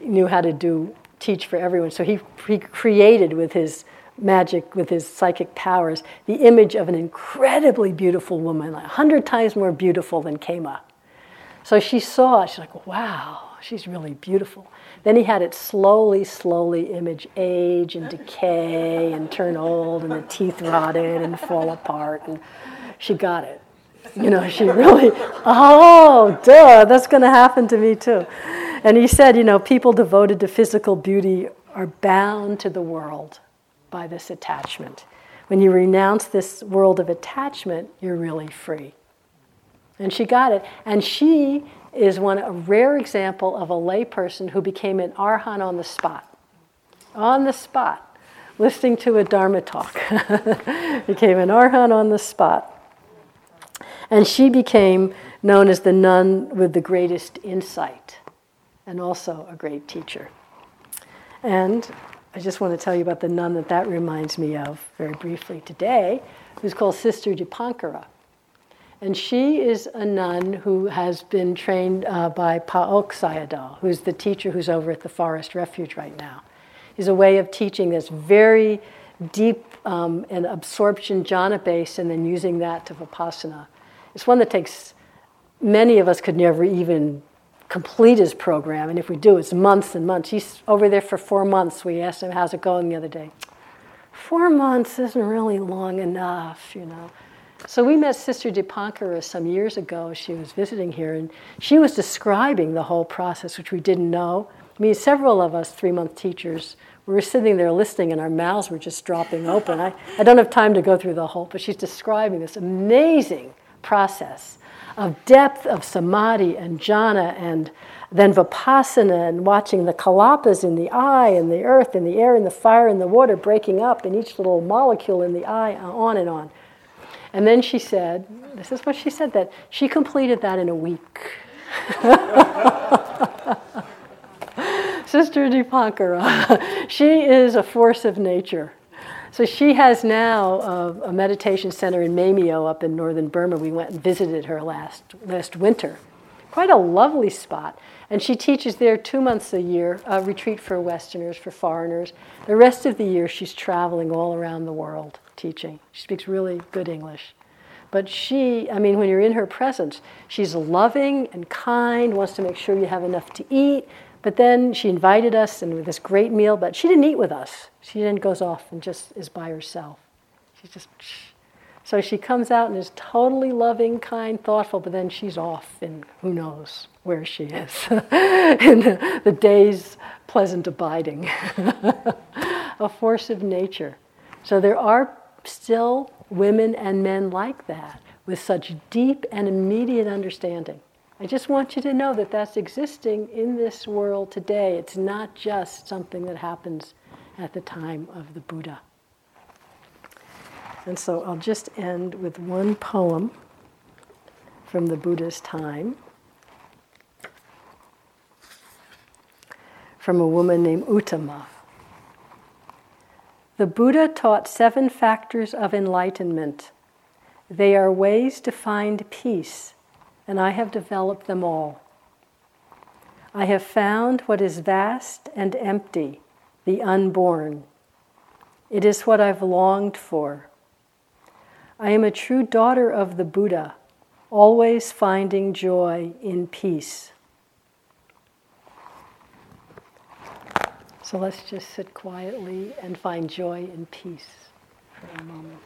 knew how to do teach for everyone. So he, he created with his magic, with his psychic powers, the image of an incredibly beautiful woman, a hundred times more beautiful than Khema. So she saw it, she's like, wow, she's really beautiful. Then he had it slowly, slowly image age and decay and turn old and the teeth rotted and fall apart. And she got it. You know, she really, oh, duh, that's going to happen to me too. And he said, you know, people devoted to physical beauty are bound to the world by this attachment. When you renounce this world of attachment, you're really free. And she got it. And she is one a rare example of a layperson who became an arhan on the spot. On the spot, listening to a Dharma talk. became an arhan on the spot. And she became known as the nun with the greatest insight and also a great teacher. And I just want to tell you about the nun that that reminds me of very briefly today, who's called Sister Dipankara. And she is a nun who has been trained uh, by Pa Auk Sayadaw, who's the teacher who's over at the Forest Refuge right now. He's a way of teaching that's very deep um, and absorption jhana based, and then using that to vipassana. It's one that takes many of us could never even complete his program, and if we do, it's months and months. He's over there for four months. We asked him, How's it going the other day? Four months isn't really long enough, you know. So we met Sister Dipankara some years ago. She was visiting here, and she was describing the whole process, which we didn't know. I mean, several of us three month teachers we were sitting there listening, and our mouths were just dropping open. I, I don't have time to go through the whole, but she's describing this amazing process of depth of samadhi and jhana and then vipassana and watching the kalapas in the eye and the earth and the air and the fire and the water breaking up in each little molecule in the eye, on and on. And then she said, this is what she said, that she completed that in a week. Sister Dipankara, uh, she is a force of nature. So she has now a, a, meditation center in Maymyo up in northern Burma. We went and visited her last, last winter. Quite a lovely spot. And she teaches there two months a year, a retreat for Westerners, for foreigners. The rest of the year, she's traveling all around the world teaching. She speaks really good English. But she, I mean, when you're in her presence, she's loving and kind, wants to make sure you have enough to eat. But then she invited us and with this great meal, but she didn't eat with us. She then goes off and just is by herself. She's just. So she comes out and is totally loving, kind, thoughtful, but then she's off and who knows where she is in the, the day's pleasant abiding. a force of nature. So there are still women and men like that with such deep and immediate understanding. I just want you to know that that's existing in this world today. It's not just something that happens at the time of the Buddha. And so I'll just end with one poem from the Buddha's time from a woman named Uttama. The Buddha taught seven factors of enlightenment. They are ways to find peace, and I have developed them all. I have found what is vast and empty, the unborn. It is what I've longed for. I am a true daughter of the Buddha, always finding joy in peace. So let's just sit quietly and find joy and peace for a moment.